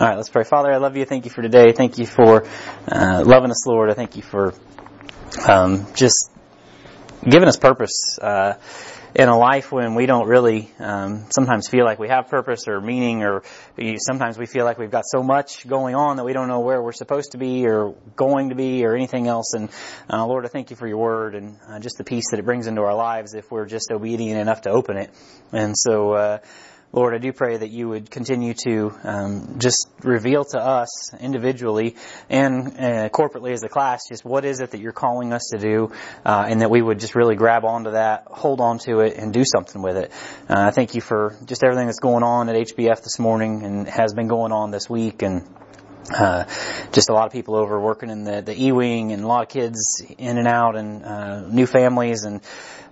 All right, let's pray. Father, I love you. Thank you for today. Thank you for uh, loving us, Lord. I thank you for um, just giving us purpose uh, in a life when we don't really um, sometimes feel like we have purpose or meaning, or sometimes we feel like we've got so much going on that we don't know where we're supposed to be or going to be or anything else. And uh, Lord, I thank you for your word and uh, just the peace that it brings into our lives if we're just obedient enough to open it. And so. Lord, I do pray that you would continue to um, just reveal to us individually and uh, corporately as a class just what is it that you're calling us to do, uh, and that we would just really grab onto that, hold on to it, and do something with it. Uh, I thank you for just everything that's going on at HBF this morning and has been going on this week, and uh, just a lot of people over working in the, the E-wing and a lot of kids in and out and, uh, new families and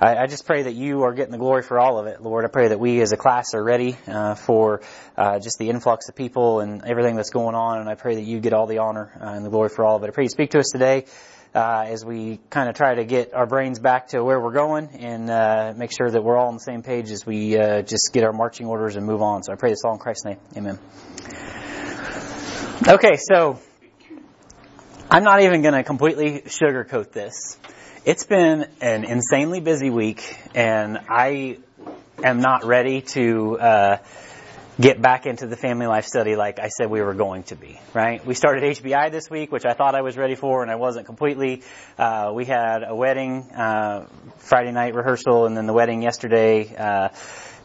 I, I, just pray that you are getting the glory for all of it, Lord. I pray that we as a class are ready, uh, for, uh, just the influx of people and everything that's going on and I pray that you get all the honor uh, and the glory for all of it. I pray you speak to us today. Uh, as we kind of try to get our brains back to where we're going and uh, make sure that we're all on the same page as we uh, just get our marching orders and move on. So I pray this all in Christ's name. Amen. Okay, so I'm not even going to completely sugarcoat this. It's been an insanely busy week, and I am not ready to uh, get back into the family life study like I said we were going to be. Right? We started HBI this week, which I thought I was ready for, and I wasn't completely. Uh, we had a wedding uh, Friday night rehearsal, and then the wedding yesterday uh,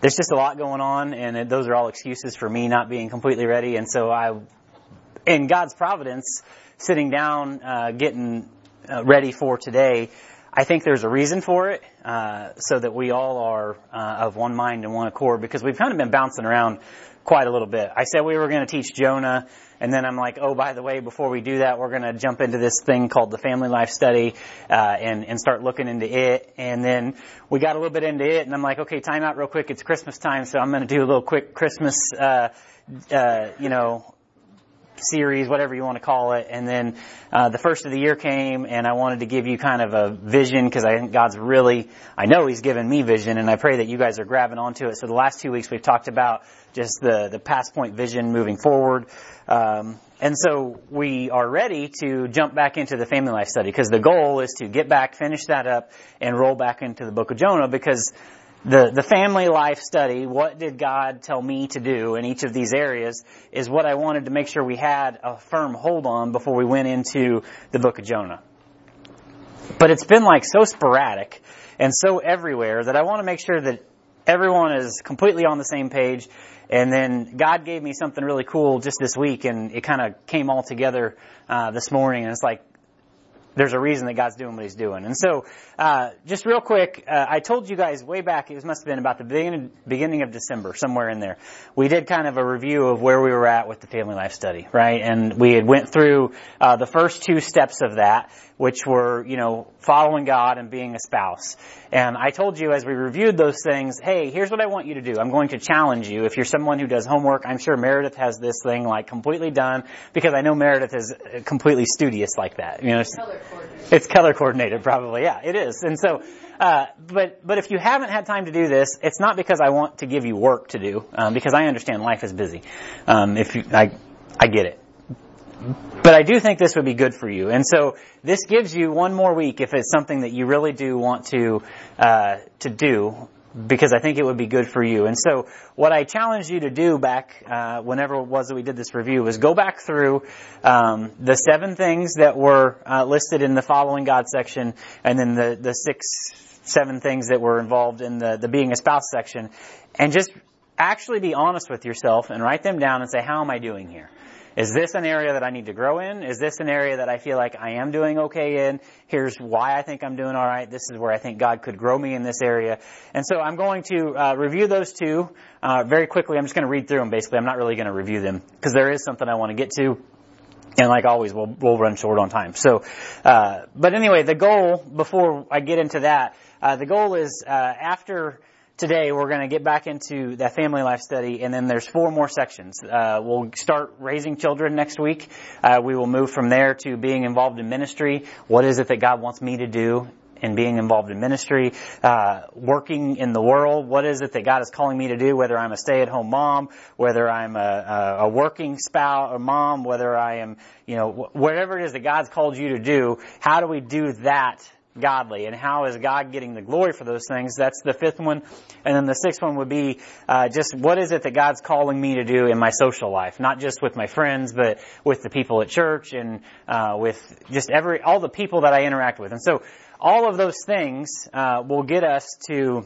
there's just a lot going on, and those are all excuses for me not being completely ready. And so I in God's providence, sitting down, uh, getting uh, ready for today, I think there's a reason for it, uh, so that we all are uh, of one mind and one accord. Because we've kind of been bouncing around quite a little bit. I said we were going to teach Jonah, and then I'm like, oh, by the way, before we do that, we're going to jump into this thing called the Family Life Study uh, and and start looking into it. And then we got a little bit into it, and I'm like, okay, time out real quick. It's Christmas time, so I'm going to do a little quick Christmas, uh, uh, you know, series, whatever you want to call it. And then uh, the first of the year came, and I wanted to give you kind of a vision because I think God's really, I know He's given me vision, and I pray that you guys are grabbing onto it. So the last two weeks we've talked about just the the past point vision moving forward. Um, and so we are ready to jump back into the family life study because the goal is to get back, finish that up, and roll back into the book of Jonah because the, the family life study, what did God tell me to do in each of these areas, is what I wanted to make sure we had a firm hold on before we went into the book of Jonah. But it's been like so sporadic and so everywhere that I want to make sure that everyone is completely on the same page. And then God gave me something really cool just this week, and it kind of came all together uh, this morning. And it's like there's a reason that God's doing what He's doing. And so, uh, just real quick, uh, I told you guys way back, it must have been about the beginning, beginning of December, somewhere in there. We did kind of a review of where we were at with the family life study, right? And we had went through uh, the first two steps of that, which were, you know, following God and being a spouse. And I told you as we reviewed those things, hey, here's what I want you to do. I'm going to challenge you. If you're someone who does homework, I'm sure Meredith has this thing like completely done because I know Meredith is completely studious like that. You know, it's color coordinated. Probably. Yeah, it is. And so, uh, but but if you haven't had time to do this, it's not because I want to give you work to do, um, because I understand life is busy. Um, if you, I I get it. But I do think this would be good for you. And so this gives you one more week if it's something that you really do want to, uh, to do because I think it would be good for you. And so what I challenged you to do back, uh, whenever it was that we did this review was go back through, um, the seven things that were, uh, listed in the following God section and then the, the six, seven things that were involved in the, the being a spouse section and just actually be honest with yourself and write them down and say, how am I doing here? Is this an area that I need to grow in? Is this an area that I feel like I am doing okay in? Here's why I think I'm doing alright. This is where I think God could grow me in this area. And so I'm going to uh, review those two uh, very quickly. I'm just going to read through them basically. I'm not really going to review them because there is something I want to get to. And like always, we'll, we'll run short on time. So, uh, but anyway, the goal, before I get into that, uh, the goal is uh, after today we're going to get back into that family life study and then there's four more sections uh, we'll start raising children next week uh, we will move from there to being involved in ministry what is it that god wants me to do in being involved in ministry, uh, working in the world. What is it that God is calling me to do? Whether I'm a stay-at-home mom, whether I'm a, a, a working spouse or mom, whether I am, you know, whatever it is that God's called you to do. How do we do that godly and how is God getting the glory for those things? That's the fifth one. And then the sixth one would be uh, just what is it that God's calling me to do in my social life, not just with my friends, but with the people at church and uh, with just every all the people that I interact with. And so all of those things uh, will get us to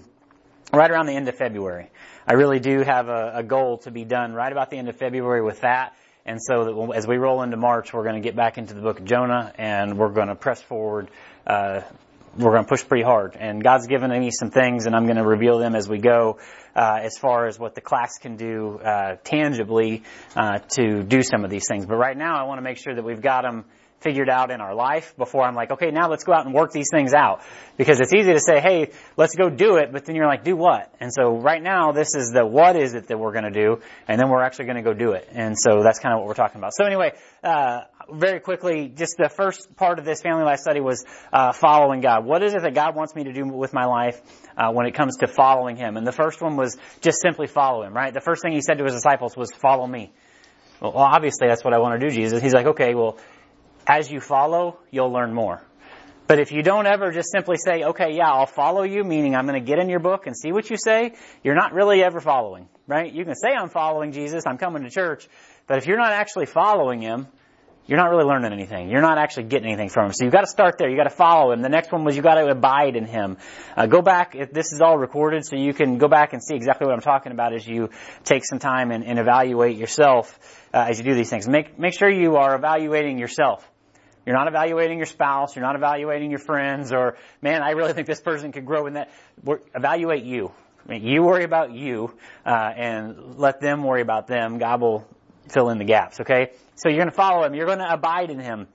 right around the end of February. I really do have a, a goal to be done right about the end of February with that. And so as we roll into March, we're going to get back into the book of Jonah and we're going to press forward uh, we're going to push pretty hard. And God's given me some things, and I'm going to reveal them as we go, uh, as far as what the class can do uh, tangibly uh, to do some of these things. But right now, I want to make sure that we've got them figured out in our life before I'm like, okay, now let's go out and work these things out. Because it's easy to say, hey, let's go do it, but then you're like, do what? And so right now, this is the what is it that we're going to do, and then we're actually going to go do it. And so that's kind of what we're talking about. So anyway, uh, very quickly, just the first part of this family life study was uh, following God. What is it that God wants me to do with my life uh, when it comes to following Him? And the first one was just simply follow Him, right? The first thing He said to His disciples was, follow me. Well, obviously that's what I want to do, Jesus. He's like, okay, well, as you follow, you'll learn more. But if you don't ever just simply say, okay, yeah, I'll follow you, meaning I'm going to get in your book and see what you say, you're not really ever following, right? You can say I'm following Jesus, I'm coming to church, but if you're not actually following Him, you're not really learning anything. You're not actually getting anything from him. So you've got to start there. You've got to follow him. The next one was you've got to abide in him. Uh, go back, if this is all recorded, so you can go back and see exactly what I'm talking about as you take some time and, and evaluate yourself uh, as you do these things. Make, make sure you are evaluating yourself. You're not evaluating your spouse. You're not evaluating your friends or, man, I really think this person could grow in that. Evaluate you. I mean, you worry about you, uh, and let them worry about them. God will fill in the gaps, okay? So you're going to follow him. You're going to abide in him.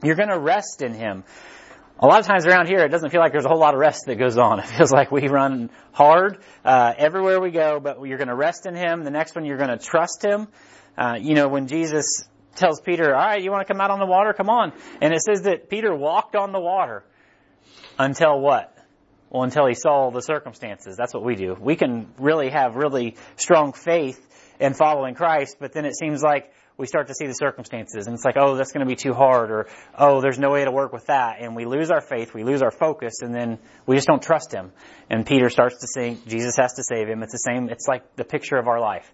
You're going to rest in him. A lot of times around here, it doesn't feel like there's a whole lot of rest that goes on. It feels like we run hard uh, everywhere we go, but you're going to rest in him. The next one, you're going to trust him. Uh, you know, when Jesus tells Peter, all right, you want to come out on the water? Come on. And it says that Peter walked on the water until what? Well, until he saw the circumstances. That's what we do. We can really have really strong faith in following Christ, but then it seems like we start to see the circumstances and it's like, oh, that's going to be too hard or, oh, there's no way to work with that. And we lose our faith, we lose our focus and then we just don't trust him. And Peter starts to think Jesus has to save him. It's the same, it's like the picture of our life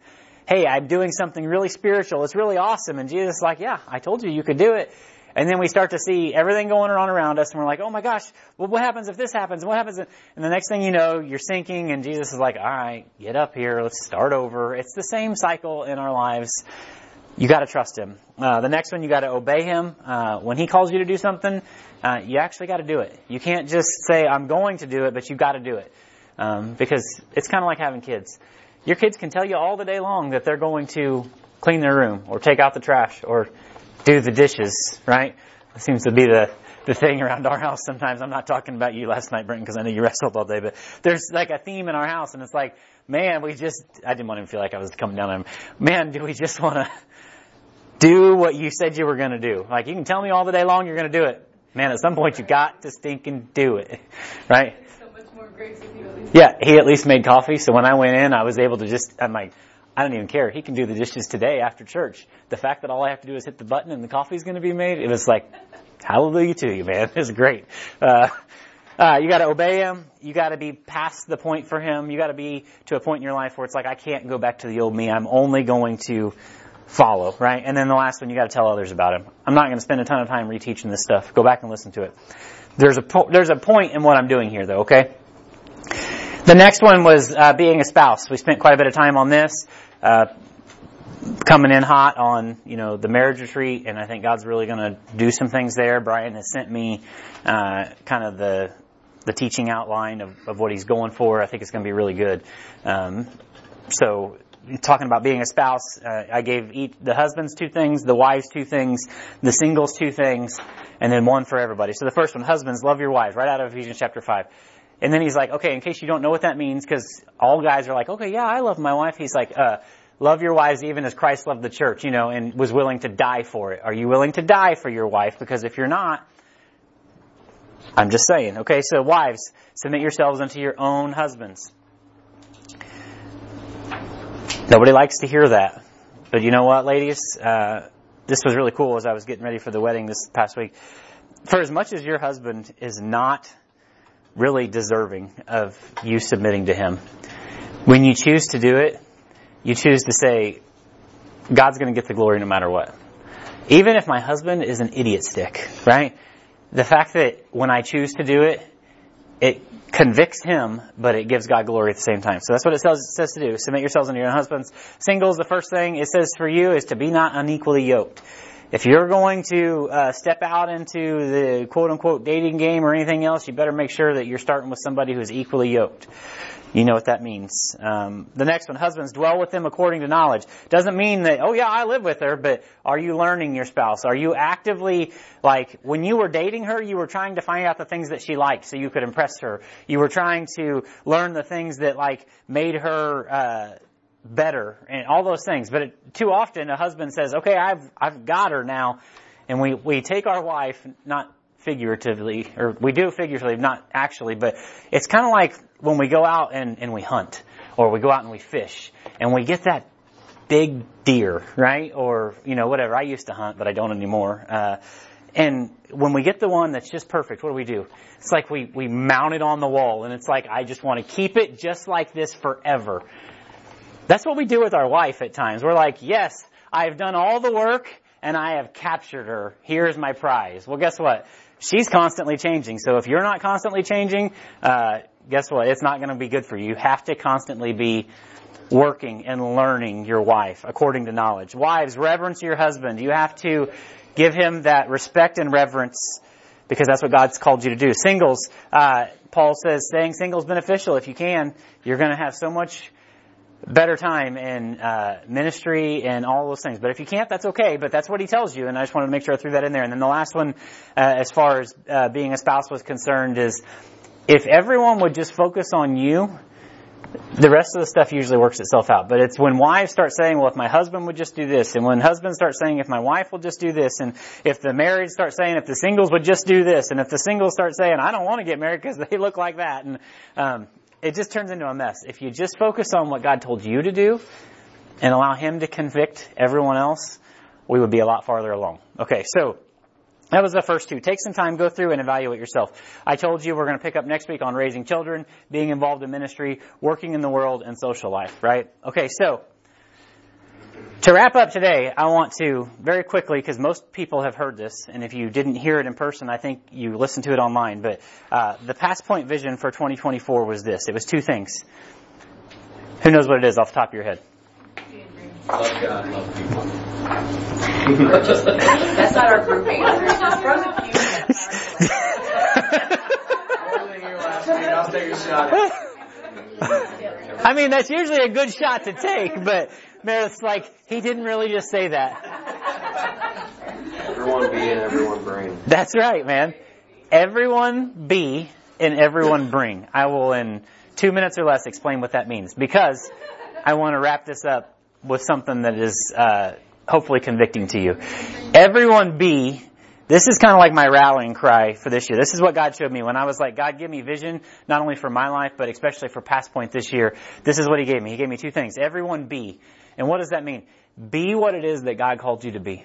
hey, I'm doing something really spiritual. It's really awesome. And Jesus is like, yeah, I told you you could do it. And then we start to see everything going on around us and we're like, oh my gosh, well what happens if this happens? What happens? If... And the next thing you know, you're sinking and Jesus is like, all right, get up here. Let's start over. It's the same cycle in our lives. You gotta trust Him. Uh, the next one, you gotta obey Him. Uh, when He calls you to do something, uh, you actually gotta do it. You can't just say, I'm going to do it, but you gotta do it. Um, because it's kind of like having kids. Your kids can tell you all the day long that they're going to clean their room or take out the trash or do the dishes, right? It seems to be the, the thing around our house sometimes. I'm not talking about you last night, Brenton, because I know you wrestled all day, but there's like a theme in our house and it's like, man, we just, I didn't want to feel like I was coming down on him. Man, do we just want to do what you said you were going to do? Like you can tell me all the day long you're going to do it. Man, at some point you got to stink and do it, right? Yeah, he at least made coffee. So when I went in, I was able to just, I'm like, I don't even care. He can do the dishes today after church. The fact that all I have to do is hit the button and the coffee's going to be made, it was like, hallelujah to you, man. It was great. Uh, uh, you got to obey him. You got to be past the point for him. You got to be to a point in your life where it's like, I can't go back to the old me. I'm only going to follow, right? And then the last one, you got to tell others about him. I'm not going to spend a ton of time reteaching this stuff. Go back and listen to it. There's a po- there's a point in what I'm doing here, though. Okay. The next one was uh, being a spouse. We spent quite a bit of time on this, uh, coming in hot on you know the marriage retreat, and I think God's really going to do some things there. Brian has sent me uh, kind of the the teaching outline of, of what he's going for. I think it's going to be really good. Um, so talking about being a spouse, uh, I gave each, the husbands two things, the wives two things, the singles two things, and then one for everybody. So the first one, husbands, love your wives, right out of Ephesians chapter 5. And then he's like, okay, in case you don't know what that means, because all guys are like, okay, yeah, I love my wife. He's like, uh, love your wives even as Christ loved the church, you know, and was willing to die for it. Are you willing to die for your wife? Because if you're not, I'm just saying. Okay, so wives, submit yourselves unto your own husbands. Nobody likes to hear that. But you know what, ladies? Uh, this was really cool as I was getting ready for the wedding this past week. For as much as your husband is not really deserving of you submitting to him, when you choose to do it, you choose to say, God's going to get the glory no matter what. Even if my husband is an idiot stick, right? The fact that when I choose to do it, it convicts him, but it gives God glory at the same time. So that's what it says, it says to do. Submit yourselves unto your husbands. Singles, the first thing it says for you is to be not unequally yoked. If you're going to uh, step out into the quote unquote dating game or anything else, you better make sure that you're starting with somebody who's equally yoked. You know what that means. Um, the next one, husbands, dwell with them according to knowledge. Doesn't mean that, oh yeah, I live with her, but are you learning your spouse? Are you actively, like, when you were dating her, you were trying to find out the things that she liked so you could impress her. You were trying to learn the things that, like, made her, uh, better and all those things. But it, too often a husband says, okay, I've, I've got her now. And we, we take our wife, not figuratively, or we do figuratively, not actually, but it's kind of like when we go out and, and we hunt, or we go out and we fish, and we get that big deer, right? Or, you know, whatever. I used to hunt, but I don't anymore. Uh, and when we get the one that's just perfect, what do we do? It's like we, we mount it on the wall, and it's like, I just want to keep it just like this forever. That's what we do with our wife at times. We're like, yes, I've done all the work, and I have captured her. Here's my prize. Well, guess what? She's constantly changing. So if you're not constantly changing, uh, guess what? It's not going to be good for you. You have to constantly be working and learning your wife according to knowledge. Wives, reverence your husband. You have to give him that respect and reverence because that's what God's called you to do. Singles, uh, Paul says staying single is beneficial if you can. You're going to have so much better time in uh, ministry and all those things. But if you can't, that's okay. But that's what he tells you, and I just wanted to make sure I threw that in there. And then the last one, uh, as far as uh, being a spouse was concerned, is if everyone would just focus on you, the rest of the stuff usually works itself out. But it's when wives start saying, well, if my husband would just do this, and when husbands start saying, if my wife will just do this, and if the married start saying, if the singles would just do this, and if the singles start saying, I don't want to get married because they look like that, and um, it just turns into a mess. If you just focus on what God told you to do and allow Him to convict everyone else, we would be a lot farther along. Okay, so that was the first two. Take some time, go through and evaluate yourself. I told you we're going to pick up next week on raising children, being involved in ministry, working in the world, and social life, right? Okay, so to wrap up today, I want to very quickly, because most people have heard this, and if you didn't hear it in person, I think you listened to it online. But uh, the past point vision for 2024 was this: it was two things. Who knows what it is off the top of your head? Love God, love people. That's not our group answer. Just throw the I'll take a shot. I mean, that's usually a good shot to take, but Meredith's like, he didn't really just say that. Everyone be and everyone bring. That's right, man. Everyone be and everyone bring. I will in two minutes or less explain what that means because I want to wrap this up with something that is uh, hopefully convicting to you. Everyone be this is kind of like my rallying cry for this year. This is what God showed me when I was like, God, give me vision, not only for my life, but especially for Past Point this year. This is what He gave me. He gave me two things. Everyone be. And what does that mean? Be what it is that God called you to be.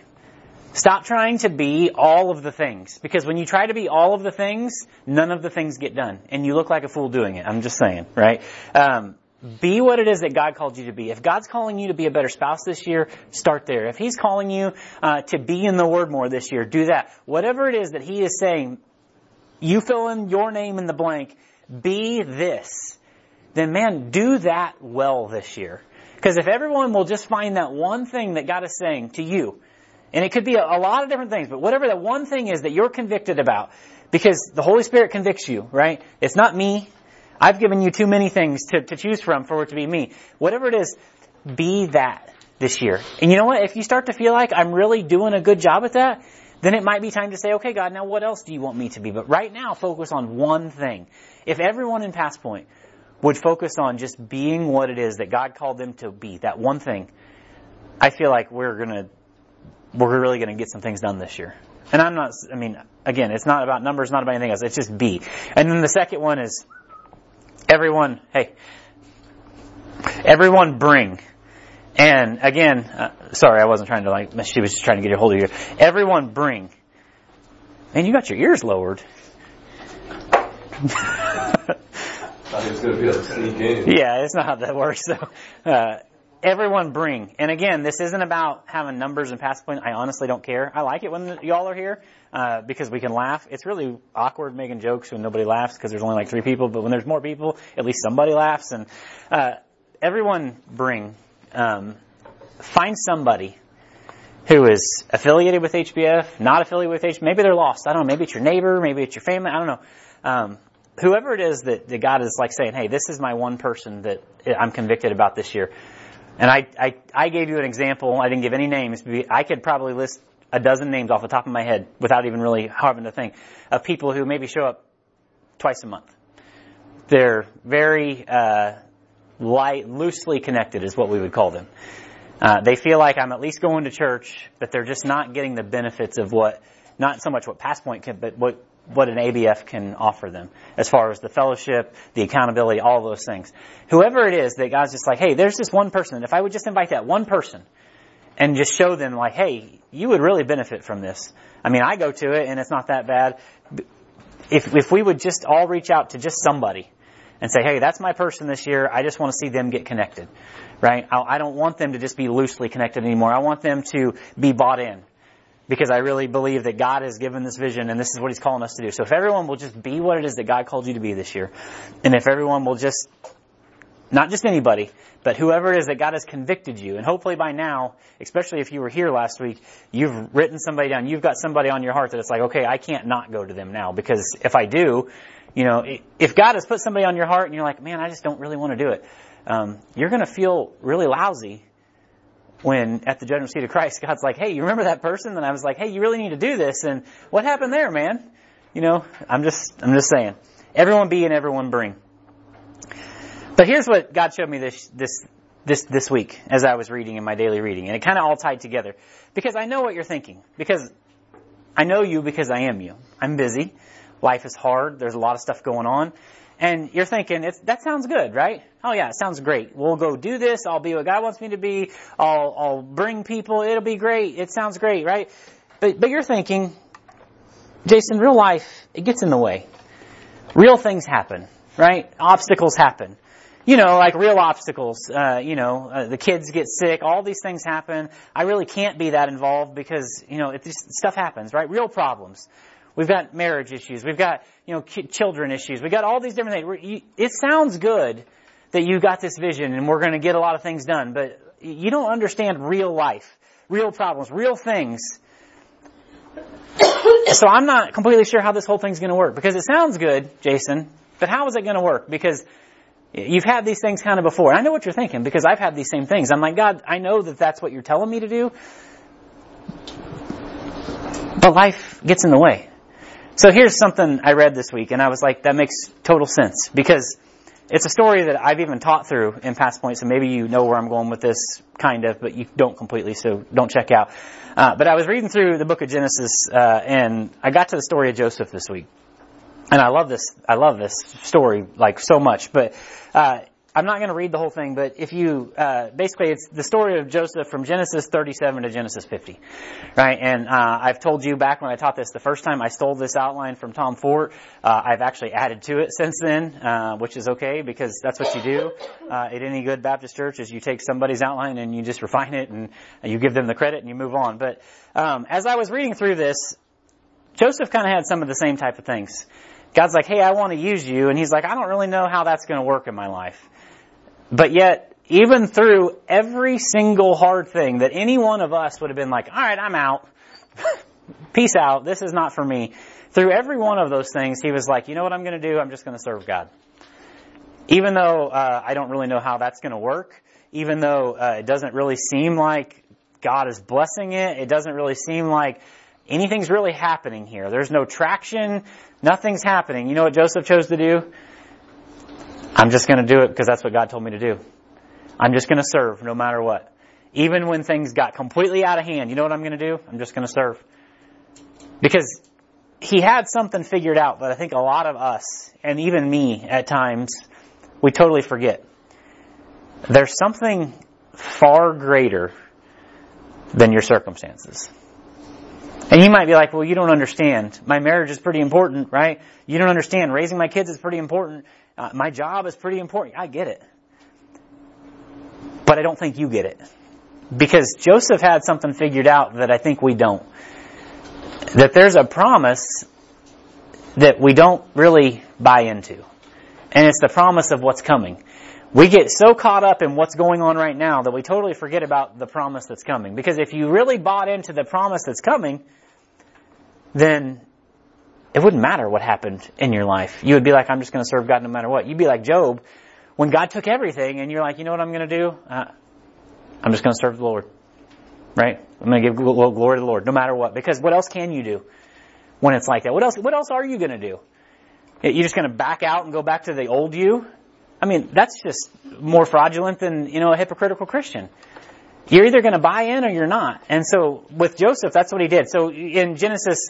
Stop trying to be all of the things. Because when you try to be all of the things, none of the things get done. And you look like a fool doing it. I'm just saying, right? Um, be what it is that God called you to be. If God's calling you to be a better spouse this year, start there. If He's calling you uh, to be in the Word more this year, do that. Whatever it is that He is saying, you fill in your name in the blank, be this. Then man, do that well this year. Because if everyone will just find that one thing that God is saying to you, and it could be a, a lot of different things, but whatever that one thing is that you're convicted about, because the Holy Spirit convicts you, right? It's not me. I've given you too many things to, to choose from for it to be me. Whatever it is, be that this year. And you know what? If you start to feel like I'm really doing a good job at that, then it might be time to say, okay, God, now what else do you want me to be? But right now, focus on one thing. If everyone in Past Point would focus on just being what it is that God called them to be, that one thing, I feel like we're gonna, we're really gonna get some things done this year. And I'm not, I mean, again, it's not about numbers, not about anything else. It's just be. And then the second one is everyone, hey, everyone bring. And again, uh, sorry, I wasn't trying to like, she was just trying to get a hold of you. Everyone bring. And you got your ears lowered. Was going to be in. Yeah, it's not how that works. though. uh, everyone bring. And again, this isn't about having numbers and pass point. I honestly don't care. I like it when y'all are here uh, because we can laugh. It's really awkward making jokes when nobody laughs because there's only like three people. But when there's more people, at least somebody laughs. And uh, everyone bring. Um, find somebody who is affiliated with HBF, not affiliated with HBF. Maybe they're lost. I don't know. Maybe it's your neighbor. Maybe it's your family. I don't know. Um, whoever it is that, that God is like saying, hey, this is my one person that I'm convicted about this year. And I, I, I gave you an example. I didn't give any names. I could probably list a dozen names off the top of my head without even really having to think of people who maybe show up twice a month. They're very uh, light, loosely connected, is what we would call them. Uh, they feel like I'm at least going to church, but they're just not getting the benefits of what, not so much what Passpoint can, but what what an ABF can offer them as far as the fellowship, the accountability, all those things. Whoever it is that God's just like, hey, there's this one person. If I would just invite that one person and just show them like, hey, you would really benefit from this. I mean, I go to it and it's not that bad. If, if we would just all reach out to just somebody and say, hey, that's my person this year. I just want to see them get connected, right? I don't want them to just be loosely connected anymore. I want them to be bought in because I really believe that God has given this vision and this is what He's calling us to do. So if everyone will just be what it is that God called you to be this year, and if everyone will just, not just anybody, but whoever it is that God has convicted you, and hopefully by now, especially if you were here last week, you've written somebody down, you've got somebody on your heart that it's like, okay, I can't not go to them now, because if I do, you know, if God has put somebody on your heart and you're like, man, I just don't really want to do it, um, you're going to feel really lousy when at the judgment seat of Christ, God's like, hey, you remember that person? And I was like, hey, you really need to do this. And what happened there, man? You know, I'm just, I'm just saying. Everyone be and everyone bring. But here's what God showed me this, this, this, this week as I was reading in my daily reading. And it kind of all tied together. Because I know what you're thinking. Because I know you because I am you. I'm busy. Life is hard. There's a lot of stuff going on. And you're thinking, that sounds good, right? Oh yeah, it sounds great. We'll go do this. I'll be what God wants me to be. I'll, I'll bring people. It'll be great. It sounds great, right? But, but you're thinking, Jason, real life, it gets in the way. Real things happen, right? Obstacles happen. You know, like real obstacles. Uh, you know, uh, the kids get sick. All these things happen. I really can't be that involved because you know, it just, stuff happens, right? Real problems. We've got marriage issues. We've got, you know, children issues. We've got all these different things. It sounds good that you got this vision and we're going to get a lot of things done, but you don't understand real life, real problems, real things. so I'm not completely sure how this whole thing's going to work because it sounds good, Jason, but how is it going to work? Because you've had these things kind of before. I know what you're thinking because I've had these same things. I'm like, God, I know that that's what you're telling me to do, but life gets in the way. So here's something I read this week, and I was like, that makes total sense because it's a story that I've even taught through in past points, so maybe you know where I'm going with this, kind of, but you don't completely, so don't check out. Uh, but I was reading through the book of Genesis, uh, and I got to the story of Joseph this week, and I love this. I love this story like so much, but. Uh, I'm not going to read the whole thing, but if you, uh, basically it's the story of Joseph from Genesis 37 to Genesis 50. Right? And, uh, I've told you back when I taught this the first time, I stole this outline from Tom Fort. Uh, I've actually added to it since then, uh, which is okay because that's what you do, uh, at any good Baptist church is you take somebody's outline and you just refine it and you give them the credit and you move on. But, um, as I was reading through this, Joseph kind of had some of the same type of things. God's like, hey, I want to use you. And he's like, I don't really know how that's going to work in my life. But yet, even through every single hard thing that any one of us would have been like, all right, I'm out. Peace out. This is not for me. Through every one of those things, he was like, you know what I'm going to do? I'm just going to serve God. Even though uh, I don't really know how that's going to work, even though uh, it doesn't really seem like God is blessing it, it doesn't really seem like anything's really happening here. There's no traction, nothing's happening. You know what Joseph chose to do? I'm just going to do it because that's what God told me to do. I'm just going to serve no matter what. Even when things got completely out of hand, you know what I'm going to do? I'm just going to serve. Because he had something figured out but I think a lot of us, and even me at times, we totally forget. There's something far greater than your circumstances. And you might be like, well, you don't understand. My marriage is pretty important, right? You don't understand. Raising my kids is pretty important. Uh, my job is pretty important. I get it. But I don't think you get it. Because Joseph had something figured out that I think we don't. That there's a promise that we don't really buy into. And it's the promise of what's coming. We get so caught up in what's going on right now that we totally forget about the promise that's coming. Because if you really bought into the promise that's coming, then it wouldn't matter what happened in your life. You would be like, I'm just going to serve God no matter what. You'd be like Job, when God took everything and you're like, you know what I'm going to do? Uh, I'm just going to serve the Lord. Right? I'm going to give glory to the Lord no matter what. Because what else can you do when it's like that? What else, what else are you going to do? You're just going to back out and go back to the old you? I mean, that's just more fraudulent than, you know, a hypocritical Christian. You're either going to buy in or you're not. And so with Joseph, that's what he did. So in Genesis,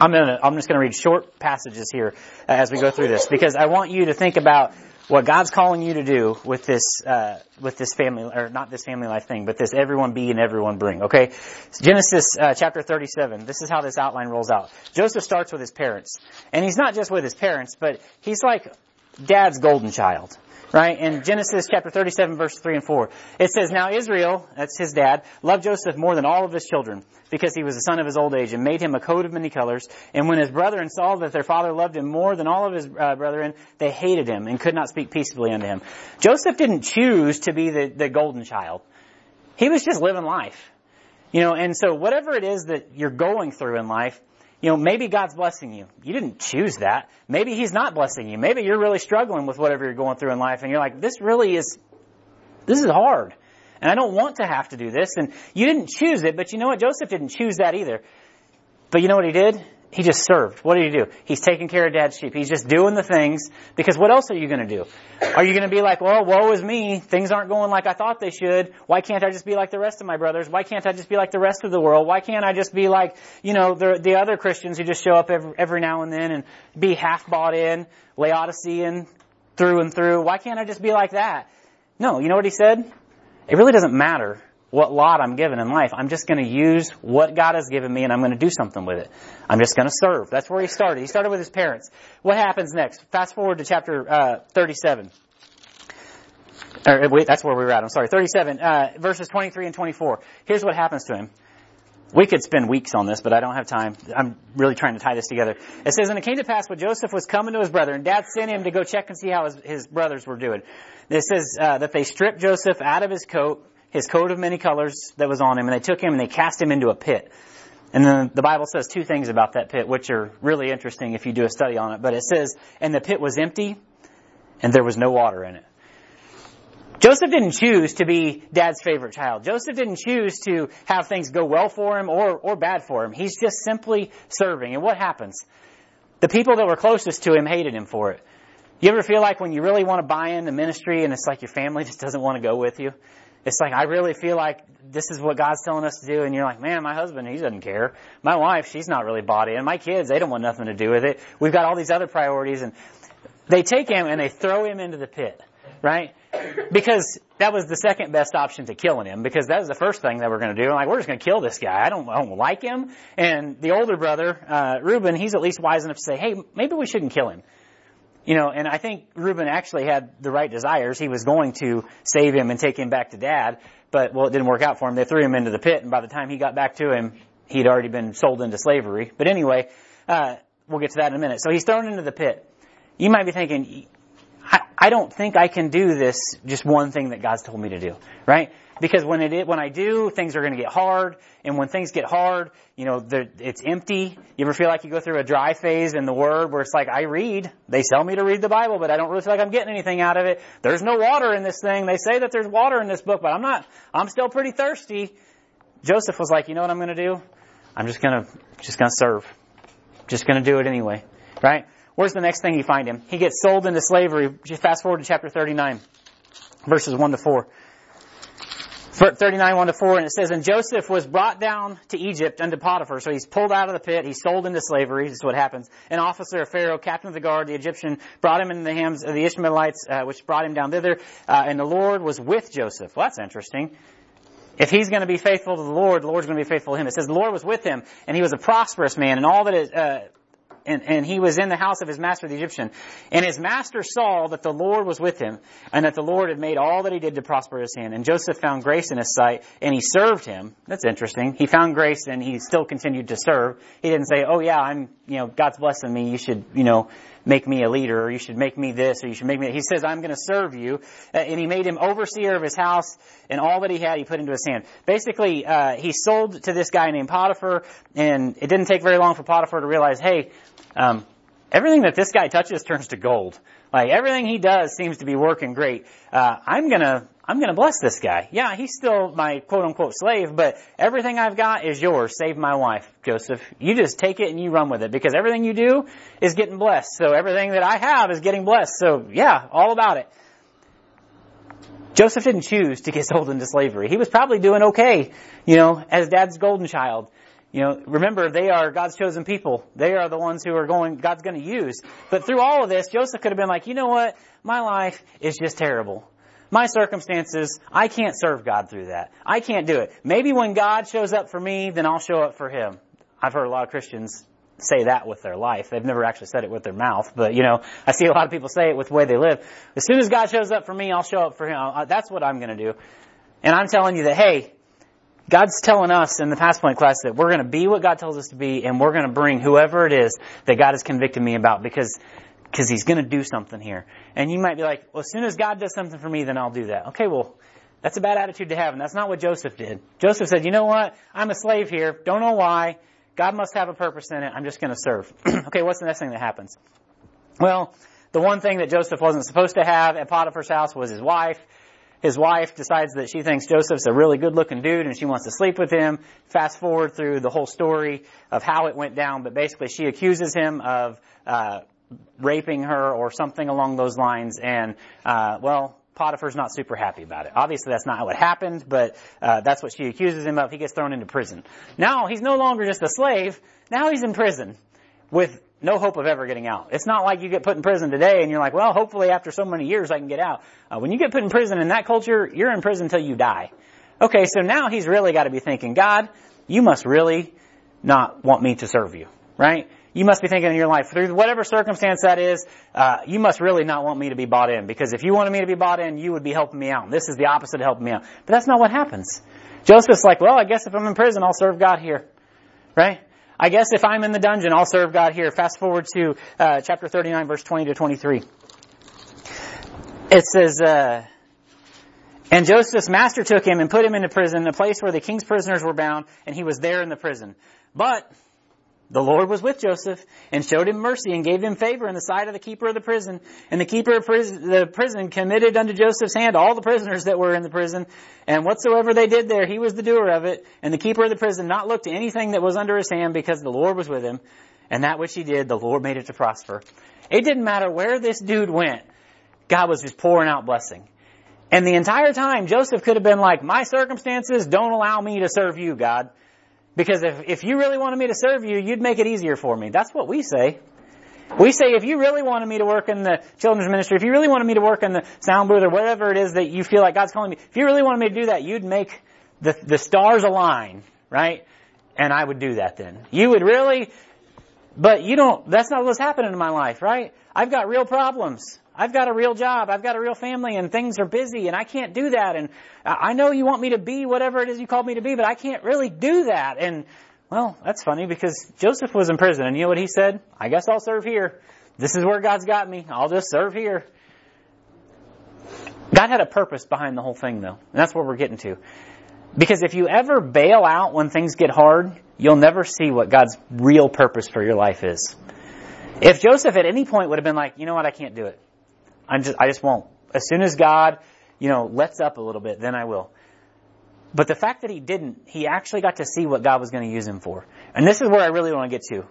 I'm gonna, I'm just going to read short passages here as we go through this because I want you to think about what God's calling you to do with this, uh, with this family, or not this family life thing, but this everyone be and everyone bring. Okay, Genesis uh, chapter 37. This is how this outline rolls out. Joseph starts with his parents, and he's not just with his parents, but he's like dad's golden child right? In Genesis chapter 37 verse 3 and 4, it says, Now Israel, that's his dad, loved Joseph more than all of his children because he was the son of his old age and made him a coat of many colors. And when his brethren saw that their father loved him more than all of his uh, brethren, they hated him and could not speak peaceably unto him. Joseph didn't choose to be the, the golden child. He was just living life. You know, and so whatever it is that you're going through in life, you know, maybe God's blessing you. You didn't choose that. Maybe He's not blessing you. Maybe you're really struggling with whatever you're going through in life and you're like, this really is, this is hard. And I don't want to have to do this. And you didn't choose it, but you know what? Joseph didn't choose that either. But you know what he did? He just served. What did he do? He's taking care of dad's sheep. He's just doing the things because what else are you going to do? Are you going to be like, well, woe is me. Things aren't going like I thought they should. Why can't I just be like the rest of my brothers? Why can't I just be like the rest of the world? Why can't I just be like, you know, the, the other Christians who just show up every, every now and then and be half bought in, Laodicean through and through? Why can't I just be like that? No, you know what he said? It really doesn't matter what lot I'm given in life. I'm just going to use what God has given me and I'm going to do something with it. I'm just going to serve. That's where he started. He started with his parents. What happens next? Fast forward to chapter uh, 37. Or, wait, that's where we were at. I'm sorry. 37, uh, verses 23 and 24. Here's what happens to him. We could spend weeks on this, but I don't have time. I'm really trying to tie this together. It says, And it came to pass when Joseph was coming to his brother, and dad sent him to go check and see how his, his brothers were doing. This says uh, that they stripped Joseph out of his coat, his coat of many colors that was on him, and they took him and they cast him into a pit. And then the Bible says two things about that pit, which are really interesting if you do a study on it. But it says, and the pit was empty, and there was no water in it. Joseph didn't choose to be dad's favorite child. Joseph didn't choose to have things go well for him or, or bad for him. He's just simply serving. And what happens? The people that were closest to him hated him for it. You ever feel like when you really want to buy in into ministry and it's like your family just doesn't want to go with you? It's like, I really feel like this is what God's telling us to do. And you're like, man, my husband, he doesn't care. My wife, she's not really bought in. My kids, they don't want nothing to do with it. We've got all these other priorities. And they take him and they throw him into the pit, right? Because that was the second best option to killing him because that was the first thing that we're going to do. I'm like, we're just going to kill this guy. I don't, I don't like him. And the older brother, uh, Reuben, he's at least wise enough to say, hey, maybe we shouldn't kill him. You know, and I think Reuben actually had the right desires. He was going to save him and take him back to dad, but well, it didn't work out for him. They threw him into the pit, and by the time he got back to him, he'd already been sold into slavery. But anyway, uh, we'll get to that in a minute. So he's thrown into the pit. You might be thinking, I, I don't think I can do this just one thing that God's told me to do, right? Because when it when I do, things are going to get hard, and when things get hard, you know, it's empty. You ever feel like you go through a dry phase in the Word where it's like I read, they tell me to read the Bible, but I don't really feel like I'm getting anything out of it. There's no water in this thing. They say that there's water in this book, but I'm not. I'm still pretty thirsty. Joseph was like, you know what I'm going to do? I'm just going to just going to serve. Just going to do it anyway, right? Where's the next thing you find him? He gets sold into slavery. Just fast forward to chapter 39, verses 1 to 4. 39, 1 to 4, and it says, And Joseph was brought down to Egypt unto Potiphar. So he's pulled out of the pit, he's sold into slavery, this is what happens. An officer of Pharaoh, captain of the guard, the Egyptian, brought him into the hands of the Ishmaelites, uh, which brought him down thither, uh, and the Lord was with Joseph. Well, that's interesting. If he's going to be faithful to the Lord, the Lord's going to be faithful to him. It says the Lord was with him, and he was a prosperous man, and all that is, uh, and, and he was in the house of his master the Egyptian. And his master saw that the Lord was with him, and that the Lord had made all that he did to prosper his hand. And Joseph found grace in his sight, and he served him. That's interesting. He found grace, and he still continued to serve. He didn't say, "Oh yeah, I'm, you know, God's blessing me. You should, you know, make me a leader, or you should make me this, or you should make me." He says, "I'm going to serve you," uh, and he made him overseer of his house, and all that he had, he put into his hand. Basically, uh, he sold to this guy named Potiphar, and it didn't take very long for Potiphar to realize, hey. Um, everything that this guy touches turns to gold. Like everything he does seems to be working great. Uh, I'm gonna, I'm gonna bless this guy. Yeah, he's still my quote unquote slave, but everything I've got is yours. Save my wife, Joseph. You just take it and you run with it because everything you do is getting blessed. So everything that I have is getting blessed. So yeah, all about it. Joseph didn't choose to get sold into slavery. He was probably doing okay, you know, as dad's golden child. You know, remember, they are God's chosen people. They are the ones who are going, God's going to use. But through all of this, Joseph could have been like, you know what? My life is just terrible. My circumstances, I can't serve God through that. I can't do it. Maybe when God shows up for me, then I'll show up for Him. I've heard a lot of Christians say that with their life. They've never actually said it with their mouth, but you know, I see a lot of people say it with the way they live. As soon as God shows up for me, I'll show up for Him. Uh, that's what I'm going to do. And I'm telling you that, hey, God's telling us in the past point class that we're going to be what God tells us to be and we're going to bring whoever it is that God has convicted me about because because he's going to do something here. And you might be like, well, as soon as God does something for me, then I'll do that. Okay, well, that's a bad attitude to have, and that's not what Joseph did. Joseph said, you know what? I'm a slave here. Don't know why. God must have a purpose in it. I'm just going to serve. okay, what's the next thing that happens? Well, the one thing that Joseph wasn't supposed to have at Potiphar's house was his wife. His wife decides that she thinks Joseph's a really good looking dude and she wants to sleep with him. Fast forward through the whole story of how it went down, but basically she accuses him of uh, raping her or something along those lines. And uh, well, Potiphar's not super happy about it. Obviously, that's not what happened, but uh, that's what she accuses him of. He gets thrown into prison. Now he's no longer just a slave. Now he's in prison with no hope of ever getting out. It's not like you get put in prison today and you're like, well, hopefully after so many years I can get out. Uh, when you get put in prison in that culture, you're in prison until you die. Okay, so now he's really got to be thinking, God, you must really not want me to serve you, right? You must be thinking in your life, through whatever circumstance that is, uh, you must really not want me to be bought in. Because if you wanted me to be bought in, you would be helping me out. This is the opposite of helping me out. But that's not what happens. Joseph's like, well, I guess if I'm in prison, I'll serve God here. Right? I guess if I'm in the dungeon, I'll serve God here. Fast forward to uh, chapter 39, verse 20 to 23. It says, uh, and Joseph's master took him and put him into prison, a place where the king's prisoners were bound, and he was there in the prison. But the Lord was with Joseph and showed him mercy and gave him favor in the sight of the keeper of the prison. And the keeper of prison, the prison committed unto Joseph's hand all the prisoners that were in the prison. And whatsoever they did there, he was the doer of it. And the keeper of the prison not looked to anything that was under his hand because the Lord was with him. And that which he did, the Lord made it to prosper. It didn't matter where this dude went. God was just pouring out blessing. And the entire time, Joseph could have been like, my circumstances don't allow me to serve you, God. Because if, if you really wanted me to serve you, you'd make it easier for me. That's what we say. We say if you really wanted me to work in the children's ministry, if you really wanted me to work in the sound booth or whatever it is that you feel like God's calling me, if you really wanted me to do that, you'd make the, the stars align, right? And I would do that then. You would really, but you don't, that's not what's happening in my life, right? I've got real problems. I've got a real job. I've got a real family and things are busy and I can't do that. And I know you want me to be whatever it is you called me to be, but I can't really do that. And well, that's funny because Joseph was in prison and you know what he said? I guess I'll serve here. This is where God's got me. I'll just serve here. God had a purpose behind the whole thing though. And that's what we're getting to. Because if you ever bail out when things get hard, you'll never see what God's real purpose for your life is. If Joseph at any point would have been like, you know what, I can't do it. I'm just, I just won't. As soon as God, you know, lets up a little bit, then I will. But the fact that he didn't, he actually got to see what God was going to use him for. And this is where I really want to get to.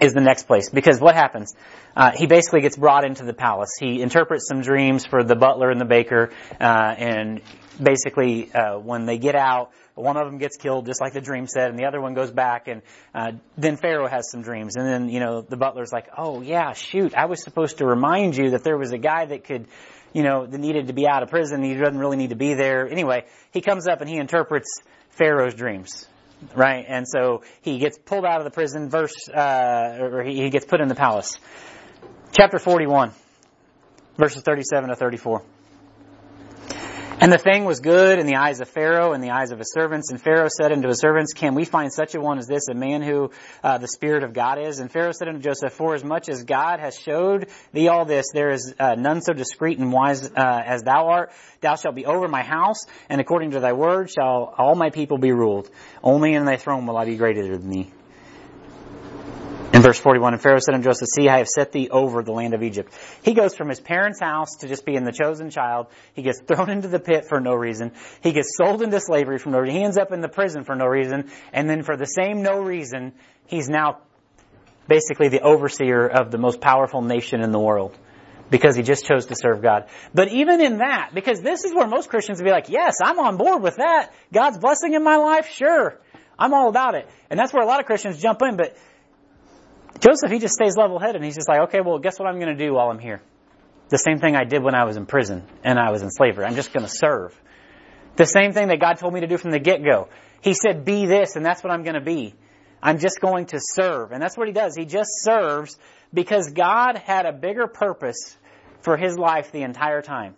is the next place because what happens? Uh, he basically gets brought into the palace. He interprets some dreams for the butler and the baker, uh, and basically uh, when they get out, one of them gets killed, just like the dream said, and the other one goes back, and uh, then Pharaoh has some dreams, and then you know the butler's like, "Oh yeah, shoot, I was supposed to remind you that there was a guy that could." You know, that needed to be out of prison. He doesn't really need to be there. Anyway, he comes up and he interprets Pharaoh's dreams right? And so he gets pulled out of the prison, verse, uh, or he gets put in the palace. Chapter 41, verses 37 to 34. And the thing was good in the eyes of Pharaoh and the eyes of his servants. And Pharaoh said unto his servants, Can we find such a one as this, a man who uh, the Spirit of God is? And Pharaoh said unto Joseph, For as much as God has showed thee all this, there is uh, none so discreet and wise uh, as thou art. Thou shalt be over my house, and according to thy word shall all my people be ruled. Only in thy throne will I be greater than thee. In verse 41, and Pharaoh said unto Joseph, See, I have set thee over the land of Egypt. He goes from his parents' house to just being the chosen child. He gets thrown into the pit for no reason. He gets sold into slavery for no reason. He ends up in the prison for no reason. And then for the same no reason, he's now basically the overseer of the most powerful nation in the world because he just chose to serve God. But even in that, because this is where most Christians would be like, yes, I'm on board with that. God's blessing in my life, sure. I'm all about it. And that's where a lot of Christians jump in, but Joseph, he just stays level headed and he's just like, okay, well, guess what I'm going to do while I'm here? The same thing I did when I was in prison and I was in slavery. I'm just going to serve. The same thing that God told me to do from the get go. He said, be this, and that's what I'm going to be. I'm just going to serve. And that's what he does. He just serves because God had a bigger purpose for his life the entire time.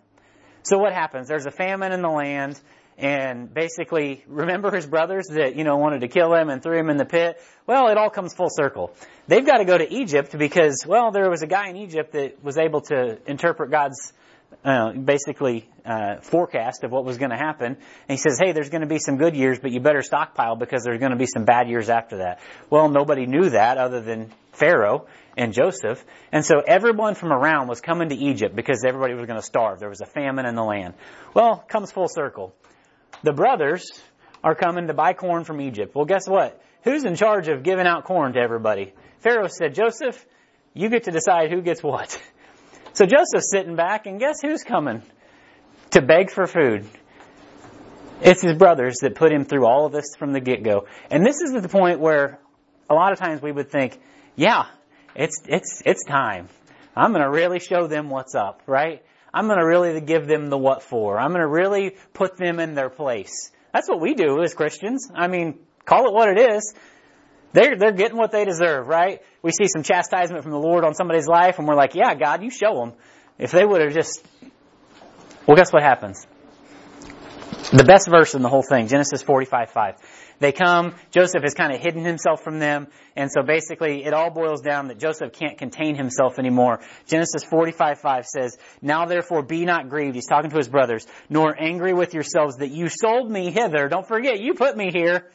So what happens? There's a famine in the land and basically remember his brothers that you know wanted to kill him and threw him in the pit? Well it all comes full circle. They've got to go to egypt because well there was a guy in egypt that was able to interpret god's uh, basically uh, forecast of what was going to happen. And he says hey there's going to be some good years but you better stockpile because there's going to be some bad years after that. Well nobody knew that other than pharaoh and joseph. And so everyone from around was coming to egypt because everybody was going to starve. There was a famine in the land. Well comes full circle the brothers are coming to buy corn from Egypt. Well, guess what? Who's in charge of giving out corn to everybody? Pharaoh said, Joseph, you get to decide who gets what. So Joseph's sitting back, and guess who's coming to beg for food? It's his brothers that put him through all of this from the get-go. And this is the point where a lot of times we would think, yeah, it's, it's, it's time. I'm gonna really show them what's up, right? I'm going to really give them the what for. I'm going to really put them in their place. That's what we do as Christians. I mean, call it what it is. They're, they're getting what they deserve, right? We see some chastisement from the Lord on somebody's life and we're like, yeah, God, you show them. If they would have just, well, guess what happens? The best verse in the whole thing, Genesis 45, 5. They come, Joseph has kind of hidden himself from them, and so basically it all boils down that Joseph can't contain himself anymore. Genesis 45, 5 says, Now therefore be not grieved, he's talking to his brothers, nor angry with yourselves that you sold me hither. Don't forget, you put me here.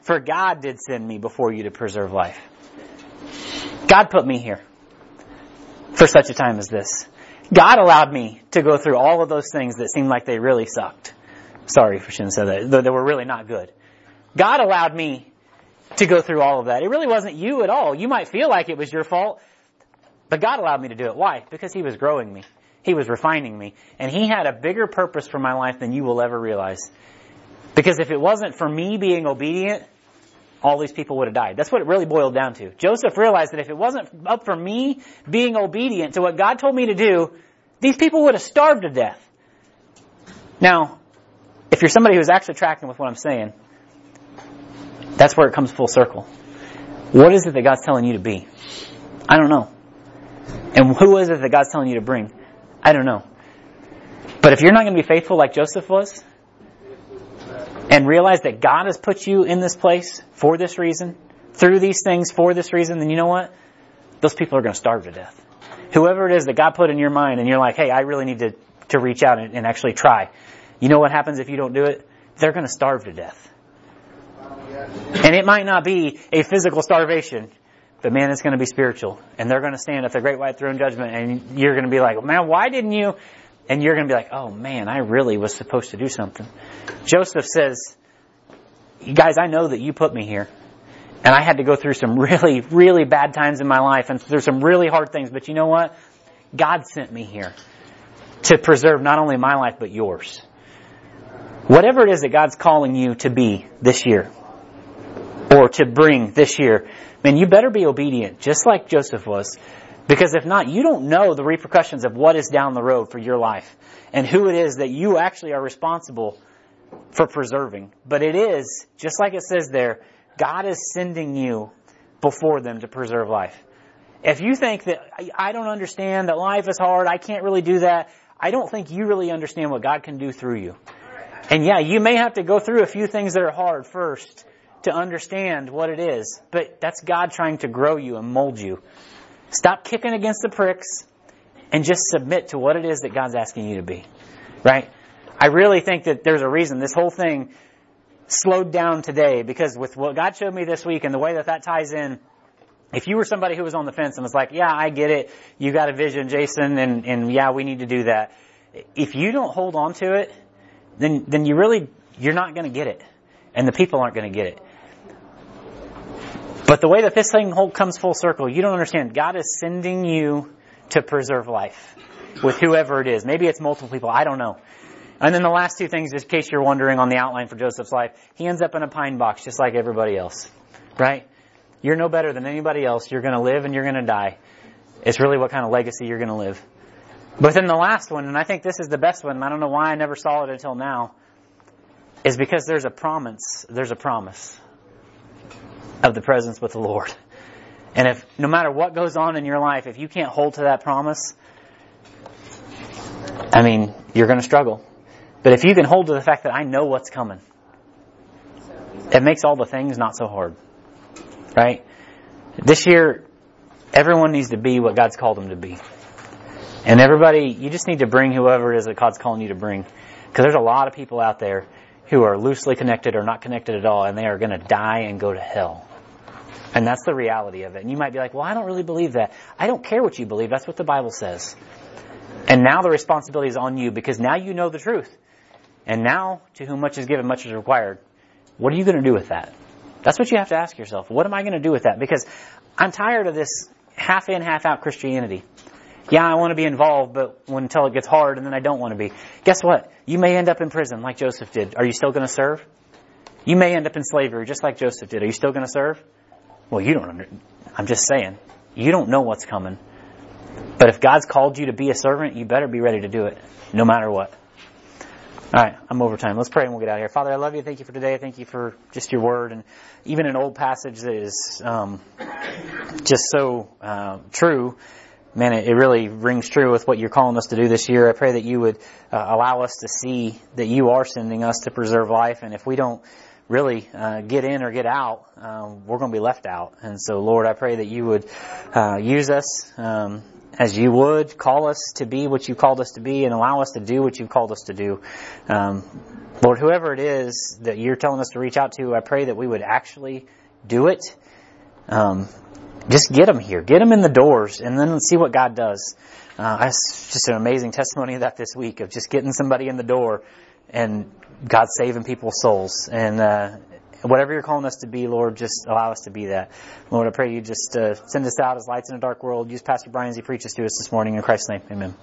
For God did send me before you to preserve life. God put me here for such a time as this. God allowed me to go through all of those things that seemed like they really sucked. Sorry if I shouldn't have said that. They were really not good. God allowed me to go through all of that. It really wasn't you at all. You might feel like it was your fault, but God allowed me to do it. Why? Because He was growing me. He was refining me. And He had a bigger purpose for my life than you will ever realize. Because if it wasn't for me being obedient, all these people would have died. That's what it really boiled down to. Joseph realized that if it wasn't up for me being obedient to what God told me to do, these people would have starved to death. Now, if you're somebody who's actually tracking with what I'm saying, that's where it comes full circle. What is it that God's telling you to be? I don't know. And who is it that God's telling you to bring? I don't know. But if you're not going to be faithful like Joseph was, and realize that God has put you in this place for this reason, through these things for this reason, then you know what? Those people are going to starve to death. Whoever it is that God put in your mind and you're like, hey, I really need to, to reach out and, and actually try. You know what happens if you don't do it? They're going to starve to death. And it might not be a physical starvation, but man, it's going to be spiritual. And they're going to stand at the great white throne judgment and you're going to be like, man, why didn't you? And you're going to be like, oh man, I really was supposed to do something. Joseph says, guys, I know that you put me here. And I had to go through some really, really bad times in my life and through some really hard things. But you know what? God sent me here to preserve not only my life, but yours. Whatever it is that God's calling you to be this year, or to bring this year, man, you better be obedient, just like Joseph was. Because if not, you don't know the repercussions of what is down the road for your life and who it is that you actually are responsible for preserving. But it is, just like it says there, God is sending you before them to preserve life. If you think that I don't understand that life is hard, I can't really do that, I don't think you really understand what God can do through you. And yeah, you may have to go through a few things that are hard first to understand what it is, but that's God trying to grow you and mold you. Stop kicking against the pricks and just submit to what it is that God's asking you to be. Right? I really think that there's a reason this whole thing slowed down today because with what God showed me this week and the way that that ties in, if you were somebody who was on the fence and was like, yeah, I get it, you got a vision, Jason, and, and yeah, we need to do that. If you don't hold on to it, then, then you really, you're not going to get it. And the people aren't going to get it. But the way that this thing whole comes full circle, you don't understand. God is sending you to preserve life with whoever it is. Maybe it's multiple people. I don't know. And then the last two things, just in case you're wondering on the outline for Joseph's life, he ends up in a pine box just like everybody else. Right? You're no better than anybody else. You're going to live and you're going to die. It's really what kind of legacy you're going to live. But then the last one, and I think this is the best one, I don't know why I never saw it until now, is because there's a promise, there's a promise of the presence with the Lord. And if, no matter what goes on in your life, if you can't hold to that promise, I mean, you're going to struggle. But if you can hold to the fact that I know what's coming, it makes all the things not so hard. Right? This year, everyone needs to be what God's called them to be. And everybody, you just need to bring whoever it is that God's calling you to bring. Because there's a lot of people out there who are loosely connected or not connected at all, and they are going to die and go to hell. And that's the reality of it. And you might be like, well, I don't really believe that. I don't care what you believe. That's what the Bible says. And now the responsibility is on you because now you know the truth. And now, to whom much is given, much is required. What are you going to do with that? That's what you have to ask yourself. What am I going to do with that? Because I'm tired of this half in, half out Christianity. Yeah, I want to be involved, but until it gets hard and then I don't want to be. Guess what? You may end up in prison like Joseph did. Are you still going to serve? You may end up in slavery just like Joseph did. Are you still going to serve? Well, you don't under, I'm just saying. You don't know what's coming. But if God's called you to be a servant, you better be ready to do it, no matter what. All right, I'm over time. Let's pray and we'll get out of here. Father, I love you. Thank you for today. Thank you for just your word and even an old passage that is um, just so uh, true. Man, it, really rings true with what you're calling us to do this year. I pray that you would uh, allow us to see that you are sending us to preserve life, and if we don't really uh, get in or get out, um, we're going to be left out. And so, Lord, I pray that you would uh, use us um, as you would, call us to be what you called us to be, and allow us to do what you've called us to do. Um, Lord, whoever it is that you're telling us to reach out to, I pray that we would actually do it. Um, just get them here, get them in the doors, and then see what God does. Uh, that's just an amazing testimony of that this week of just getting somebody in the door and God saving people's souls. And uh, whatever you're calling us to be, Lord, just allow us to be that. Lord, I pray you just uh, send us out as lights in a dark world. Use Pastor Brian as he preaches to us this morning. In Christ's name, amen.